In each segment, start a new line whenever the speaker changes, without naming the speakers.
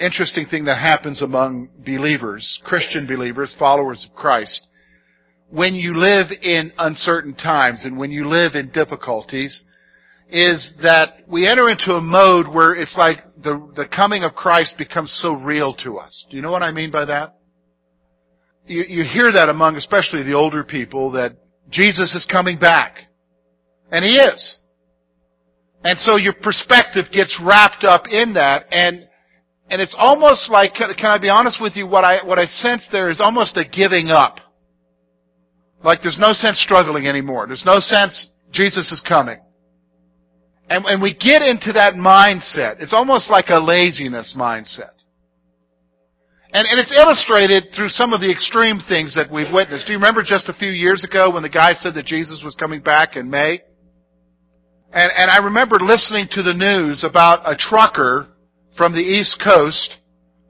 interesting thing that happens among believers, Christian believers, followers of Christ, when you live in uncertain times and when you live in difficulties, is that we enter into a mode where it's like the, the coming of Christ becomes so real to us. Do you know what I mean by that? You, you hear that among especially the older people that Jesus is coming back. And He is. And so your perspective gets wrapped up in that and and it's almost like, can, I be honest with you, what I, what I sense there is almost a giving up. Like there's no sense struggling anymore. There's no sense Jesus is coming. And, and we get into that mindset. It's almost like a laziness mindset. And, and it's illustrated through some of the extreme things that we've witnessed. Do you remember just a few years ago when the guy said that Jesus was coming back in May? And, and I remember listening to the news about a trucker from the East Coast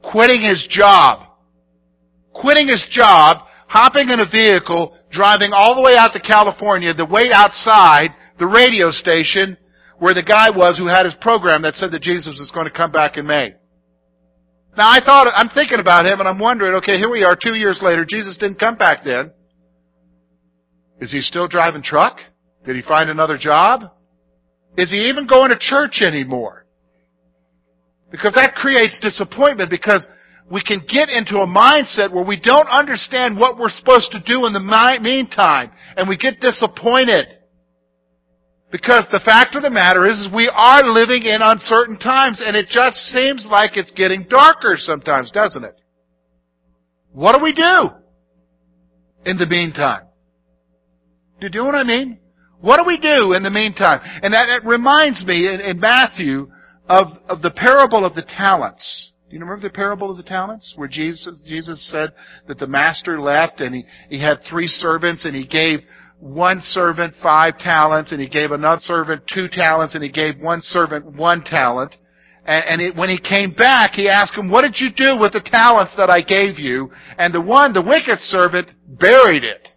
quitting his job. Quitting his job, hopping in a vehicle, driving all the way out to California to wait outside the radio station where the guy was who had his program that said that Jesus was going to come back in May. Now I thought, I'm thinking about him and I'm wondering, okay, here we are two years later, Jesus didn't come back then. Is he still driving truck? Did he find another job? Is he even going to church anymore? Because that creates disappointment because we can get into a mindset where we don't understand what we're supposed to do in the meantime and we get disappointed. Because the fact of the matter is, is we are living in uncertain times and it just seems like it's getting darker sometimes, doesn't it? What do we do in the meantime? Do you know what I mean? What do we do in the meantime? And that, reminds me in, in Matthew of, of the parable of the talents. Do you remember the parable of the talents? Where Jesus, Jesus said that the master left and he, he had three servants and he gave one servant five talents and he gave another servant two talents and he gave one servant one talent. And, and it, when he came back, he asked him, what did you do with the talents that I gave you? And the one, the wicked servant, buried it.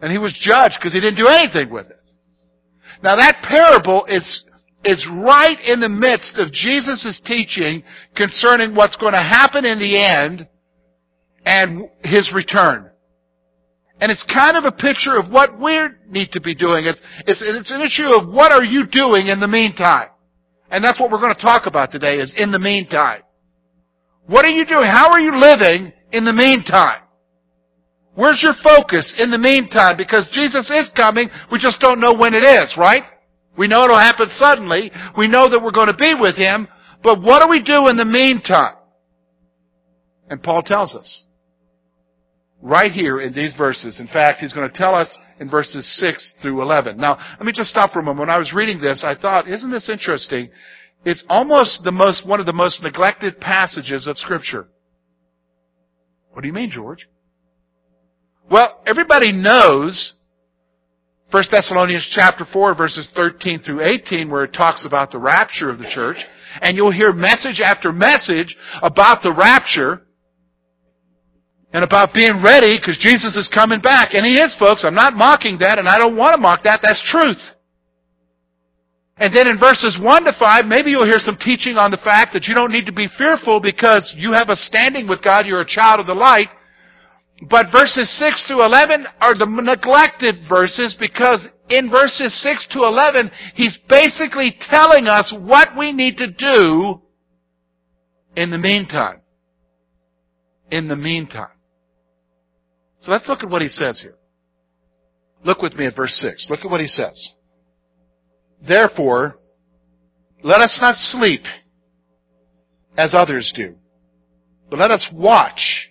And he was judged because he didn't do anything with it. Now that parable is is right in the midst of Jesus' teaching concerning what's going to happen in the end and His return. And it's kind of a picture of what we need to be doing. It's, it's, it's an issue of what are you doing in the meantime? And that's what we're going to talk about today is in the meantime. What are you doing? How are you living in the meantime? Where's your focus in the meantime? Because Jesus is coming, we just don't know when it is, right? We know it'll happen suddenly. We know that we're going to be with Him. But what do we do in the meantime? And Paul tells us. Right here in these verses. In fact, he's going to tell us in verses 6 through 11. Now, let me just stop for a moment. When I was reading this, I thought, isn't this interesting? It's almost the most, one of the most neglected passages of scripture. What do you mean, George? Well, everybody knows 1 Thessalonians chapter 4 verses 13 through 18 where it talks about the rapture of the church. And you'll hear message after message about the rapture and about being ready because Jesus is coming back. And He is, folks. I'm not mocking that and I don't want to mock that. That's truth. And then in verses 1 to 5, maybe you'll hear some teaching on the fact that you don't need to be fearful because you have a standing with God. You're a child of the light. But verses 6 through 11 are the neglected verses because in verses 6 to 11, he's basically telling us what we need to do in the meantime. In the meantime. So let's look at what he says here. Look with me at verse 6. Look at what he says. Therefore, let us not sleep as others do, but let us watch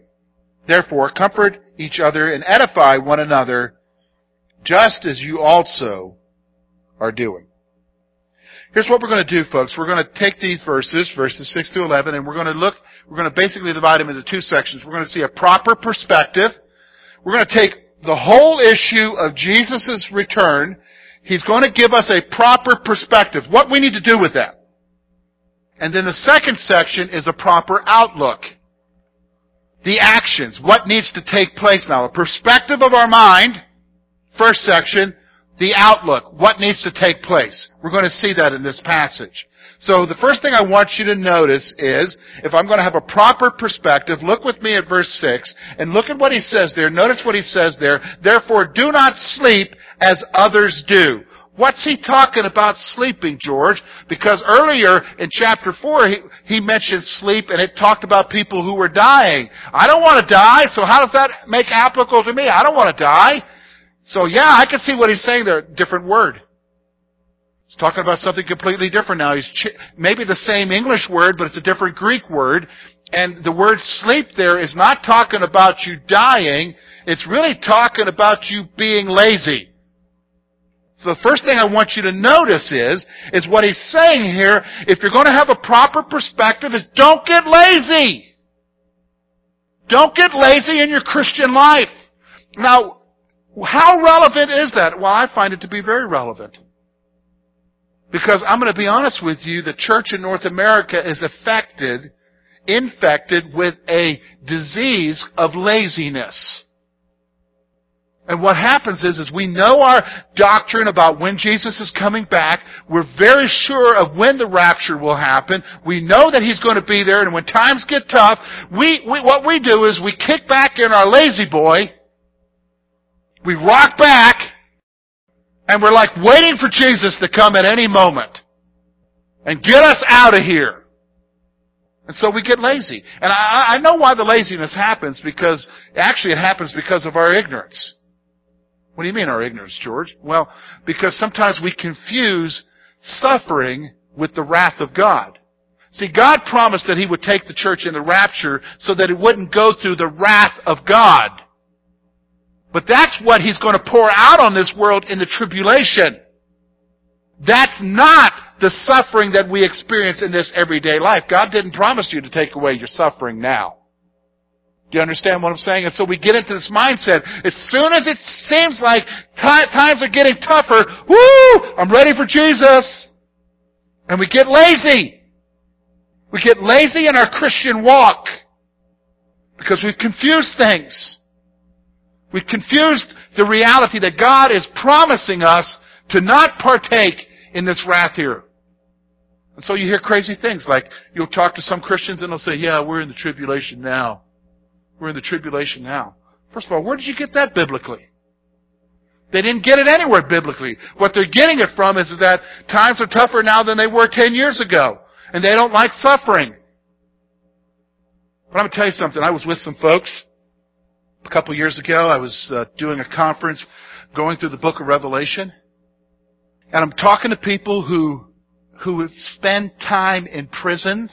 Therefore, comfort each other and edify one another, just as you also are doing. Here's what we're going to do, folks. We're going to take these verses, verses 6 to 11, and we're going to look, we're going to basically divide them into two sections. We're going to see a proper perspective. We're going to take the whole issue of Jesus' return. He's going to give us a proper perspective. What we need to do with that. And then the second section is a proper outlook. The actions. What needs to take place now? The perspective of our mind. First section the outlook, what needs to take place. We're going to see that in this passage. So the first thing I want you to notice is, if I'm going to have a proper perspective, look with me at verse 6 and look at what he says there. Notice what he says there. Therefore do not sleep as others do. What's he talking about sleeping, George? Because earlier in chapter 4, he, he mentioned sleep and it talked about people who were dying. I don't want to die, so how does that make applicable to me? I don't want to die. So yeah, I can see what he's saying there. Different word. He's talking about something completely different now. He's ch- maybe the same English word, but it's a different Greek word. And the word sleep there is not talking about you dying. It's really talking about you being lazy. So the first thing I want you to notice is, is what he's saying here, if you're going to have a proper perspective, is don't get lazy. Don't get lazy in your Christian life. Now, how relevant is that? Well, I find it to be very relevant. Because I'm going to be honest with you, the church in North America is affected, infected with a disease of laziness. And what happens is, is we know our doctrine about when Jesus is coming back. We're very sure of when the rapture will happen. We know that He's going to be there, and when times get tough, we, we what we do is we kick back in our La-Z-Boy, we rock back and we're like waiting for Jesus to come at any moment and get us out of here. And so we get lazy. And I, I know why the laziness happens because actually it happens because of our ignorance. What do you mean our ignorance, George? Well, because sometimes we confuse suffering with the wrath of God. See, God promised that He would take the church in the rapture so that it wouldn't go through the wrath of God. But that's what He's going to pour out on this world in the tribulation. That's not the suffering that we experience in this everyday life. God didn't promise you to take away your suffering now. Do you understand what I'm saying? And so we get into this mindset. As soon as it seems like t- times are getting tougher, woo, I'm ready for Jesus. And we get lazy. We get lazy in our Christian walk because we've confused things. We've confused the reality that God is promising us to not partake in this wrath here. And so you hear crazy things like you'll talk to some Christians and they'll say, yeah, we're in the tribulation now. We're in the tribulation now. First of all, where did you get that biblically? They didn't get it anywhere biblically. What they're getting it from is that times are tougher now than they were 10 years ago. And they don't like suffering. But I'm going to tell you something. I was with some folks a couple years ago, I was uh, doing a conference going through the book of Revelation. And I'm talking to people who, who spend time in prison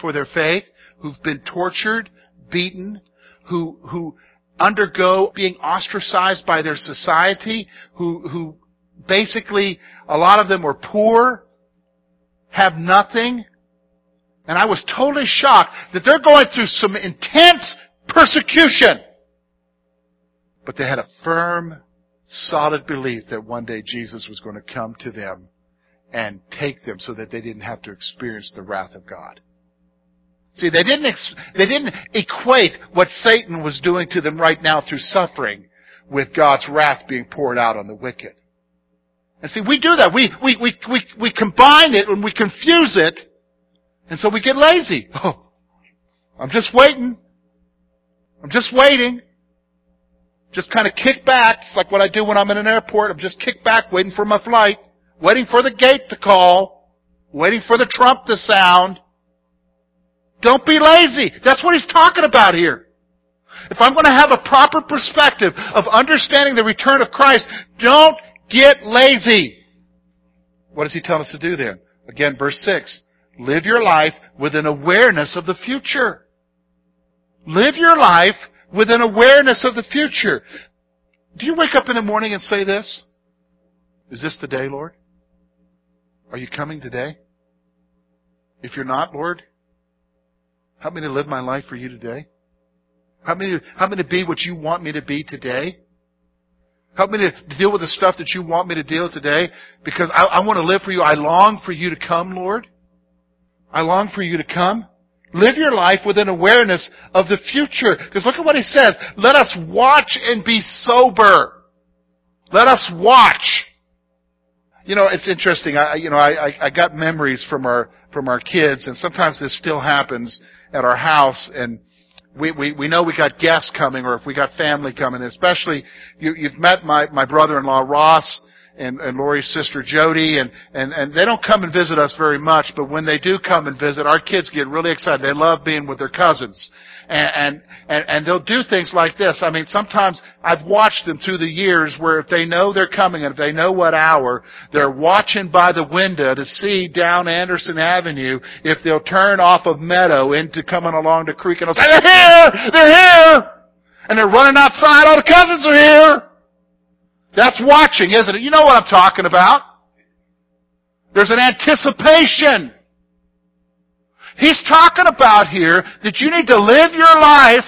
for their faith, who've been tortured, beaten, who, who undergo being ostracized by their society, who, who basically, a lot of them were poor, have nothing. And I was totally shocked that they're going through some intense persecution. But they had a firm, solid belief that one day Jesus was going to come to them and take them so that they didn't have to experience the wrath of God. See, they didn't, ex- they didn't equate what Satan was doing to them right now through suffering with God's wrath being poured out on the wicked. And see, we do that. We, we, we, we, we combine it and we confuse it. And so we get lazy. Oh, I'm just waiting. I'm just waiting. Just kind of kick back. It's like what I do when I'm in an airport. I'm just kick back, waiting for my flight, waiting for the gate to call, waiting for the trump to sound. Don't be lazy. That's what he's talking about here. If I'm going to have a proper perspective of understanding the return of Christ, don't get lazy. What does he tell us to do then? Again, verse 6. Live your life with an awareness of the future. Live your life with an awareness of the future. Do you wake up in the morning and say this? Is this the day, Lord? Are you coming today? If you're not, Lord, help me to live my life for you today. Help me to, help me to be what you want me to be today. Help me to deal with the stuff that you want me to deal with today because I, I want to live for you. I long for you to come, Lord. I long for you to come. Live your life with an awareness of the future. Because look at what he says. Let us watch and be sober. Let us watch. You know, it's interesting. I, you know, I, I got memories from our, from our kids and sometimes this still happens at our house and we, we, we know we got guests coming or if we got family coming, especially you, you've met my, my brother-in-law Ross and, and Lori's sister Jody, and, and, and they don't come and visit us very much, but when they do come and visit, our kids get really excited. They love being with their cousins. And, and, and they'll do things like this. I mean, sometimes I've watched them through the years where if they know they're coming and if they know what hour, they're watching by the window to see down Anderson Avenue if they'll turn off of Meadow into coming along the creek and they'll say, they're here! They're here! And they're running outside, all the cousins are here! That's watching, isn't it? You know what I'm talking about. There's an anticipation. He's talking about here that you need to live your life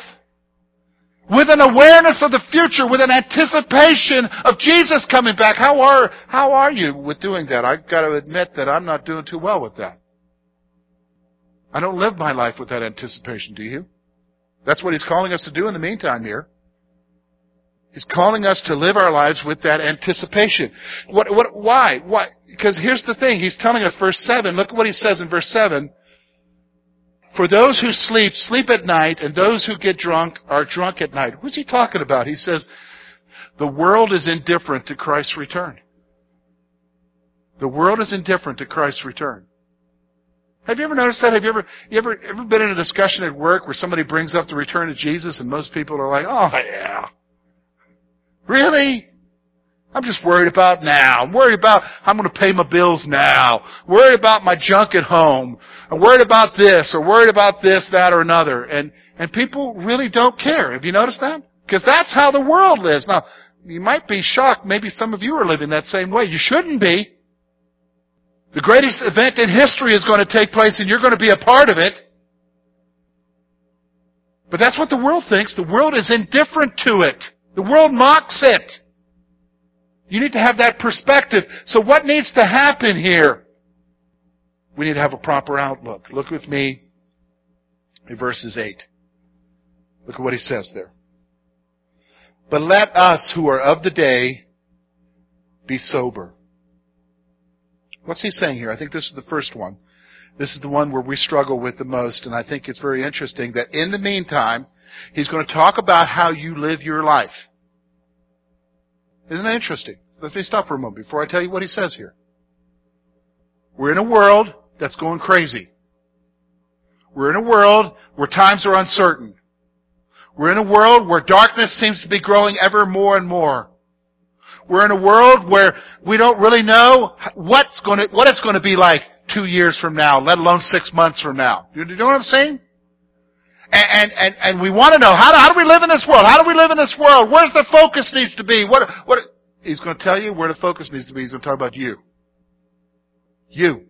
with an awareness of the future, with an anticipation of Jesus coming back. How are, how are you with doing that? I've got to admit that I'm not doing too well with that. I don't live my life with that anticipation, do you? That's what he's calling us to do in the meantime here. He's calling us to live our lives with that anticipation. What, what, why? Why? Because here's the thing. He's telling us, verse 7, look at what he says in verse 7. For those who sleep, sleep at night, and those who get drunk are drunk at night. Who's he talking about? He says, the world is indifferent to Christ's return. The world is indifferent to Christ's return. Have you ever noticed that? Have you ever, you ever, ever been in a discussion at work where somebody brings up the return of Jesus and most people are like, oh, oh yeah. Really? I'm just worried about now. I'm worried about I'm going to pay my bills now. Worried about my junk at home. I'm worried about this or worried about this, that, or another. And and people really don't care. Have you noticed that? Because that's how the world lives. Now, you might be shocked. Maybe some of you are living that same way. You shouldn't be. The greatest event in history is going to take place and you're going to be a part of it. But that's what the world thinks. The world is indifferent to it. The world mocks it. You need to have that perspective. So what needs to happen here? We need to have a proper outlook. Look with me in verses 8. Look at what he says there. But let us who are of the day be sober. What's he saying here? I think this is the first one. This is the one where we struggle with the most, and I think it's very interesting that in the meantime, He's going to talk about how you live your life. Isn't that interesting? Let me stop for a moment before I tell you what he says here. We're in a world that's going crazy. We're in a world where times are uncertain. We're in a world where darkness seems to be growing ever more and more. We're in a world where we don't really know what's going to, what it's going to be like two years from now, let alone six months from now. You know what I'm saying? And, and, and we want to know, how do, how do we live in this world? How do we live in this world? Where's the focus needs to be? What, what, he's going to tell you where the focus needs to be. He's going to talk about you. You.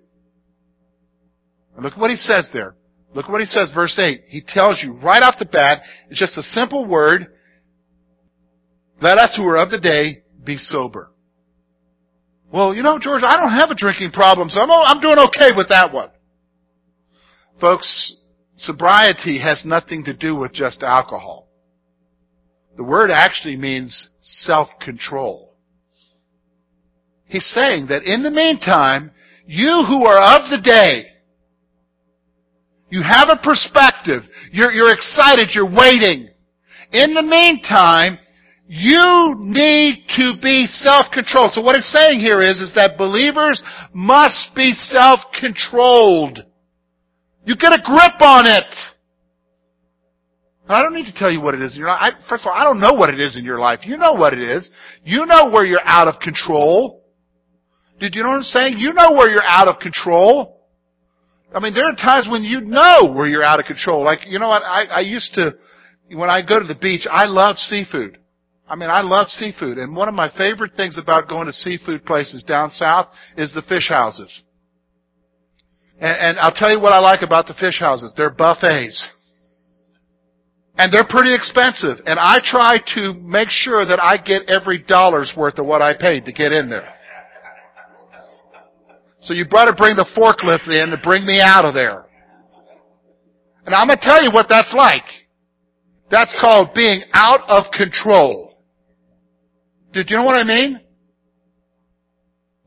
And look at what he says there. Look at what he says, verse 8. He tells you right off the bat, it's just a simple word. Let us who are of the day be sober. Well, you know, George, I don't have a drinking problem, so I'm, I'm doing okay with that one. Folks, sobriety has nothing to do with just alcohol. The word actually means self-control. He's saying that in the meantime, you who are of the day, you have a perspective, you're, you're excited, you're waiting. In the meantime, you need to be self-controlled. So what it's saying here is, is that believers must be self-controlled. You get a grip on it. I don't need to tell you what it is in your life. I, first of all, I don't know what it is in your life. You know what it is. You know where you're out of control. Did you know what I'm saying? You know where you're out of control. I mean, there are times when you know where you're out of control. Like, you know what? I, I used to, when I go to the beach, I love seafood. I mean, I love seafood. And one of my favorite things about going to seafood places down south is the fish houses. And, and I'll tell you what I like about the fish houses. They're buffets. And they're pretty expensive. And I try to make sure that I get every dollar's worth of what I paid to get in there. So you better bring the forklift in to bring me out of there. And I'm going to tell you what that's like. That's called being out of control. Did you know what I mean?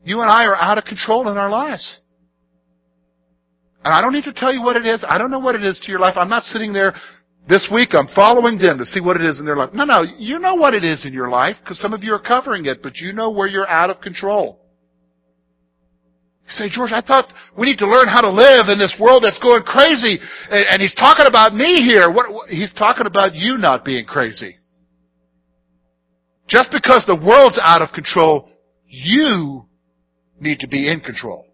You and I are out of control in our lives. And I don't need to tell you what it is. I don't know what it is to your life. I'm not sitting there this week. I'm following them to see what it is in their life. No, no. You know what it is in your life because some of you are covering it, but you know where you're out of control. You say, George, I thought we need to learn how to live in this world that's going crazy. And, and he's talking about me here. What, what, he's talking about you not being crazy. Just because the world's out of control, you need to be in control.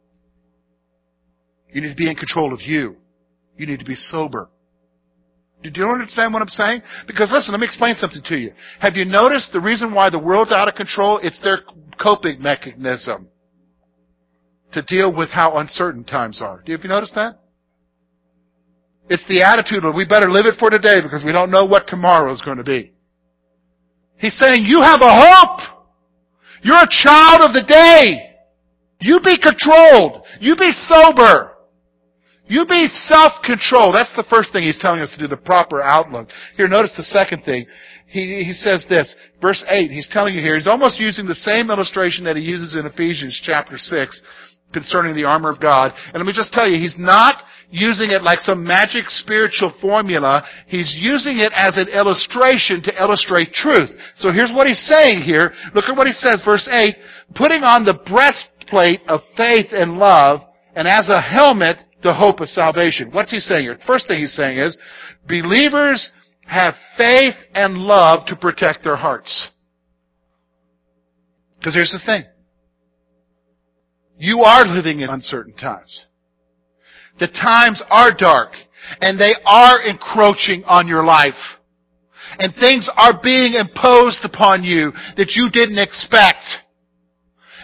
You need to be in control of you. You need to be sober. Do you understand what I'm saying? Because listen, let me explain something to you. Have you noticed the reason why the world's out of control? It's their coping mechanism to deal with how uncertain times are. Do you, have you noticed that? It's the attitude of we better live it for today because we don't know what tomorrow is going to be. He's saying you have a hope. You're a child of the day. You be controlled. You be sober. You be self-controlled. That's the first thing he's telling us to do, the proper outlook. Here, notice the second thing. He, he says this, verse 8, he's telling you here, he's almost using the same illustration that he uses in Ephesians chapter 6 concerning the armor of God. And let me just tell you, he's not using it like some magic spiritual formula. He's using it as an illustration to illustrate truth. So here's what he's saying here. Look at what he says, verse 8. Putting on the breastplate of faith and love, and as a helmet, the hope of salvation. What's he saying here? First thing he's saying is, believers have faith and love to protect their hearts. Because here's the thing. You are living in uncertain times. The times are dark and they are encroaching on your life. And things are being imposed upon you that you didn't expect.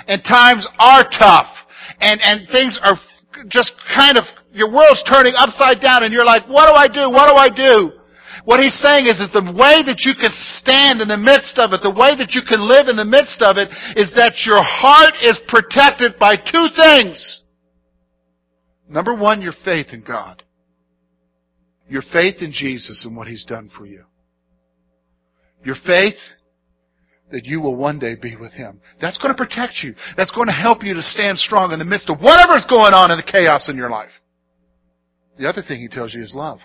And times are tough. And, and things are just kind of, your world's turning upside down and you're like, what do I do? What do I do? What he's saying is, is the way that you can stand in the midst of it, the way that you can live in the midst of it, is that your heart is protected by two things. Number one, your faith in God. Your faith in Jesus and what He's done for you. Your faith that you will one day be with Him. That's going to protect you. That's going to help you to stand strong in the midst of whatever's going on in the chaos in your life. The other thing He tells you is love.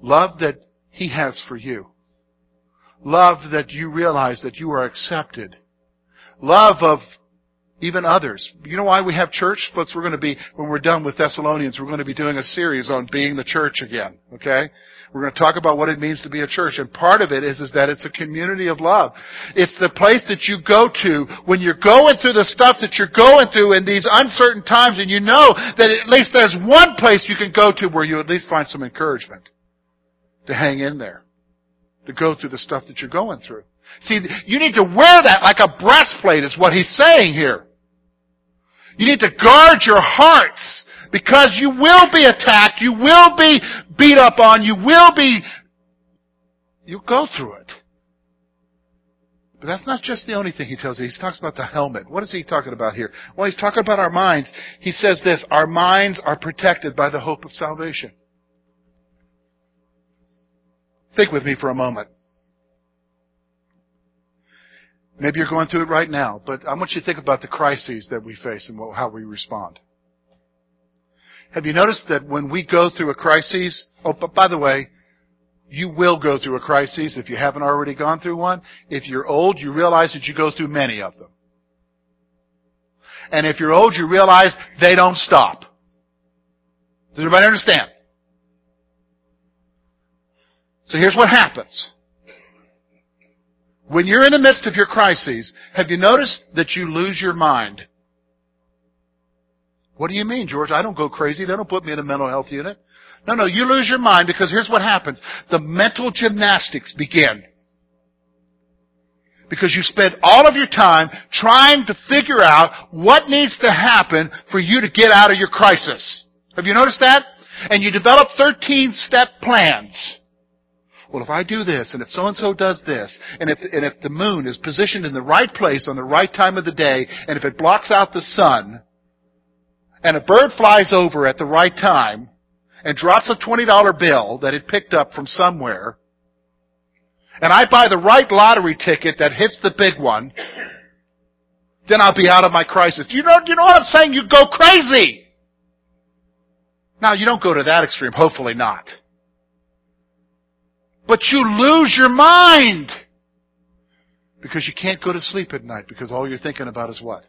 Love that He has for you. Love that you realize that you are accepted. Love of even others. You know why we have church? Folks, we're going to be, when we're done with Thessalonians, we're going to be doing a series on being the church again. Okay? We're going to talk about what it means to be a church. And part of it is, is that it's a community of love. It's the place that you go to when you're going through the stuff that you're going through in these uncertain times and you know that at least there's one place you can go to where you at least find some encouragement to hang in there, to go through the stuff that you're going through. See, you need to wear that like a breastplate is what he's saying here. You need to guard your hearts because you will be attacked, you will be beat up on, you will be, you'll go through it. But that's not just the only thing he tells you. He talks about the helmet. What is he talking about here? Well, he's talking about our minds. He says this, our minds are protected by the hope of salvation. Think with me for a moment. Maybe you're going through it right now, but I want you to think about the crises that we face and how we respond. Have you noticed that when we go through a crisis, oh, but by the way, you will go through a crisis if you haven't already gone through one. If you're old, you realize that you go through many of them. And if you're old, you realize they don't stop. Does everybody understand? So here's what happens. When you're in the midst of your crises, have you noticed that you lose your mind? What do you mean, George? I don't go crazy. They don't put me in a mental health unit. No, no, you lose your mind because here's what happens. The mental gymnastics begin. Because you spend all of your time trying to figure out what needs to happen for you to get out of your crisis. Have you noticed that? And you develop 13 step plans. Well, if I do this, and if so and so does this, and if, and if the moon is positioned in the right place on the right time of the day, and if it blocks out the sun, and a bird flies over at the right time, and drops a $20 bill that it picked up from somewhere, and I buy the right lottery ticket that hits the big one, then I'll be out of my crisis. You know, you know what I'm saying? You go crazy! Now, you don't go to that extreme, hopefully not. But you lose your mind! Because you can't go to sleep at night because all you're thinking about is what?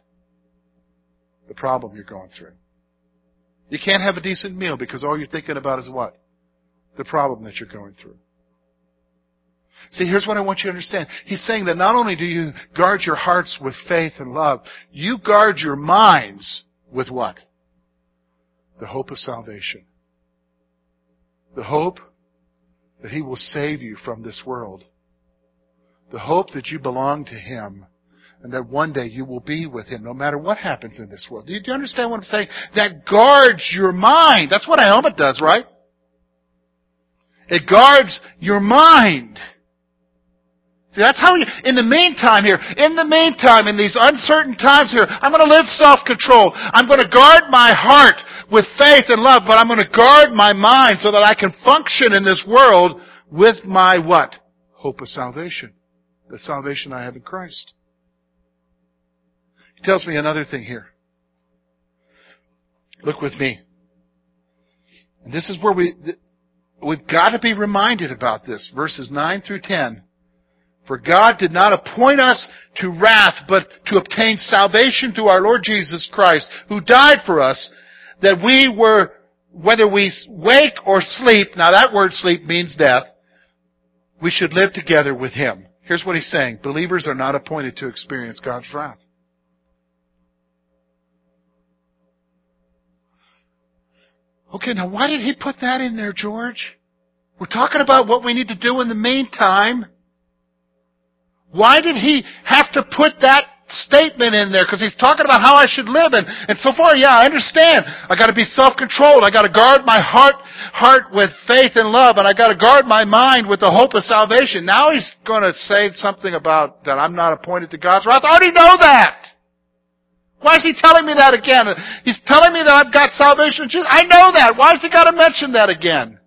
The problem you're going through. You can't have a decent meal because all you're thinking about is what? The problem that you're going through. See, here's what I want you to understand. He's saying that not only do you guard your hearts with faith and love, you guard your minds with what? The hope of salvation. The hope that He will save you from this world. The hope that you belong to Him and that one day you will be with Him no matter what happens in this world. Do you, do you understand what I'm saying? That guards your mind. That's what a helmet does, right? It guards your mind. See, that's how you, in the meantime here, in the meantime, in these uncertain times here, I'm going to live self-control. I'm going to guard my heart with faith and love, but I'm going to guard my mind so that I can function in this world with my what? Hope of salvation. The salvation I have in Christ He tells me another thing here. Look with me. And this is where we, we've got to be reminded about this. Verses 9 through 10. For God did not appoint us to wrath, but to obtain salvation through our Lord Jesus Christ, who died for us, that we were, whether we wake or sleep, now that word sleep means death, we should live together with Him. Here's what He's saying. Believers are not appointed to experience God's wrath. Okay, now why did he put that in there, George? We're talking about what we need to do in the meantime. Why did he have to put that statement in there? Because he's talking about how I should live. And, and so far, yeah, I understand. I gotta be self-controlled. I gotta guard my heart, heart with faith and love. And I gotta guard my mind with the hope of salvation. Now he's gonna say something about that I'm not appointed to God's wrath. I already know that. Why is he telling me that again? He's telling me that I've got salvation. I know that. Why has he got to mention that again?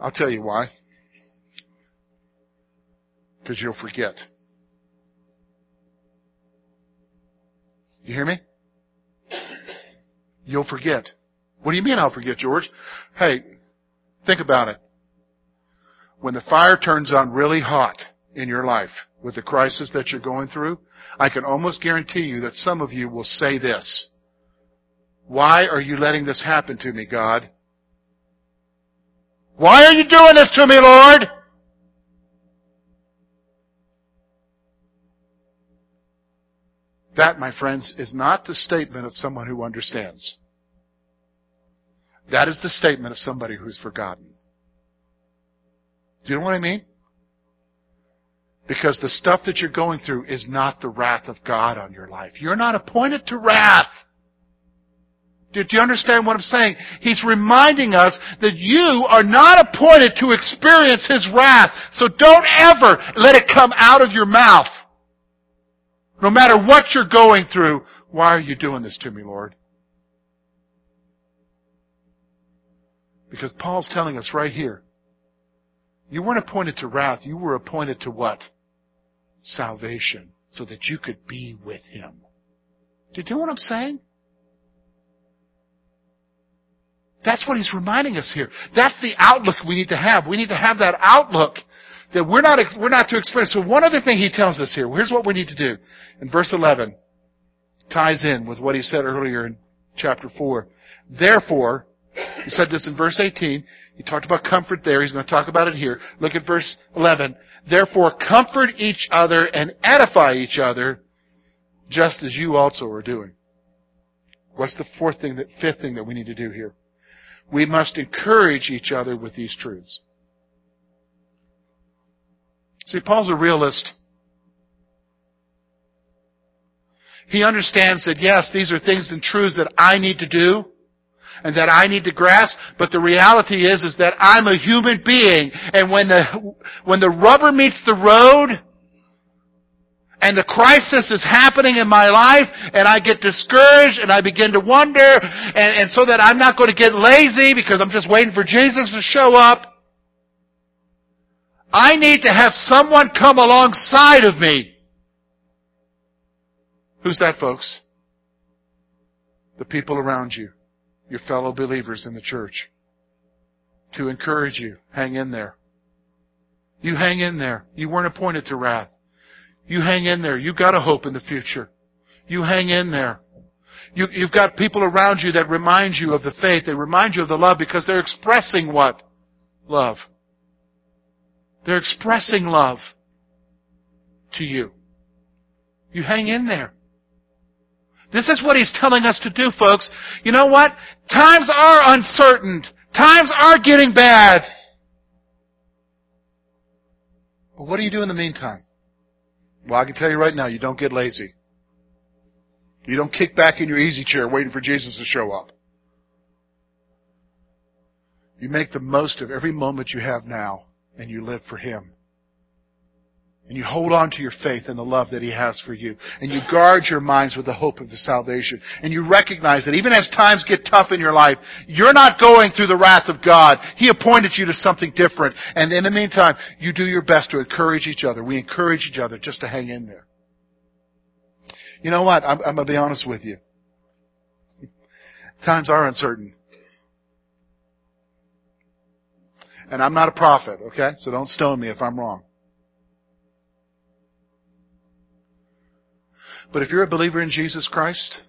I'll tell you why. Because you'll forget. You hear me? You'll forget. What do you mean I'll forget, George? Hey, think about it. When the fire turns on really hot in your life with the crisis that you're going through, I can almost guarantee you that some of you will say this. Why are you letting this happen to me, God? Why are you doing this to me, Lord? That, my friends, is not the statement of someone who understands. That is the statement of somebody who's forgotten. Do you know what I mean? Because the stuff that you're going through is not the wrath of God on your life. You're not appointed to wrath. Do, you understand what I'm saying? He's reminding us that you are not appointed to experience His wrath. So don't ever let it come out of your mouth. No matter what you're going through, why are you doing this to me, Lord? Because Paul's telling us right here, you weren't appointed to wrath, you were appointed to what? salvation so that you could be with Him. Do you know what I'm saying? That's what he's reminding us here. That's the outlook we need to have. We need to have that outlook that we're not, we're not to experience. So one other thing he tells us here. Here's what we need to do. In verse 11, ties in with what he said earlier in chapter 4. Therefore, he said this in verse 18. He talked about comfort there. He's going to talk about it here. Look at verse 11. Therefore, comfort each other and edify each other, just as you also are doing. What's the fourth thing, that fifth thing that we need to do here? We must encourage each other with these truths. See, Paul's a realist. He understands that yes, these are things and truths that I need to do and that I need to grasp, but the reality is, is that I'm a human being, and when the, when the rubber meets the road, and the crisis is happening in my life, and I get discouraged, and I begin to wonder, and, and so that I'm not going to get lazy because I'm just waiting for Jesus to show up, I need to have someone come alongside of me. Who's that, folks? The people around you, your fellow believers in the church. To encourage you, hang in there. You hang in there. You weren't appointed to wrath. You hang in there. You've got a hope in the future. You hang in there. You, you've got people around you that remind you of the faith. They remind you of the love because they're expressing what? Love. They're expressing love to you. You hang in there. This is what he's telling us to do, folks. You know what? Times are uncertain. Times are getting bad. But what do you do in the meantime? Well, I can tell you right now, you don't get lazy. You don't kick back in your easy chair waiting for Jesus to show up. You make the most of every moment you have now and you live for Him. And you hold on to your faith and the love that He has for you. And you guard your minds with the hope of the salvation. And you recognize that even as times get tough in your life, you're not going through the wrath of God. He appointed you to something different. And in the meantime, you do your best to encourage each other. We encourage each other just to hang in there. You know what? I'm, I'm going to be honest with you. Times are uncertain. And I'm not a prophet, okay? So don't stone me if I'm wrong. But if you're a believer in Jesus Christ,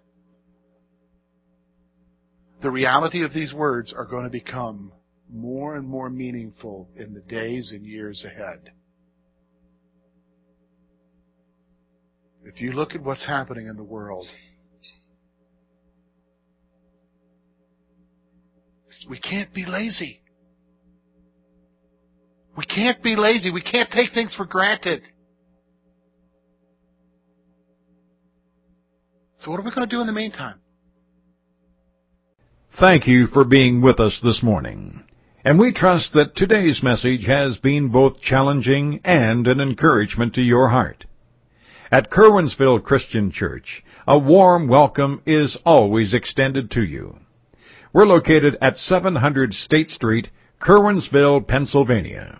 the reality of these words are going to become more and more meaningful in the days and years ahead. If you look at what's happening in the world, we can't be lazy. We can't be lazy. We can't take things for granted. So what are we going to do in the meantime?
Thank you for being with us this morning. And we trust that today's message has been both challenging and an encouragement to your heart. At Curwensville Christian Church, a warm welcome is always extended to you. We're located at 700 State Street, Curwensville, Pennsylvania.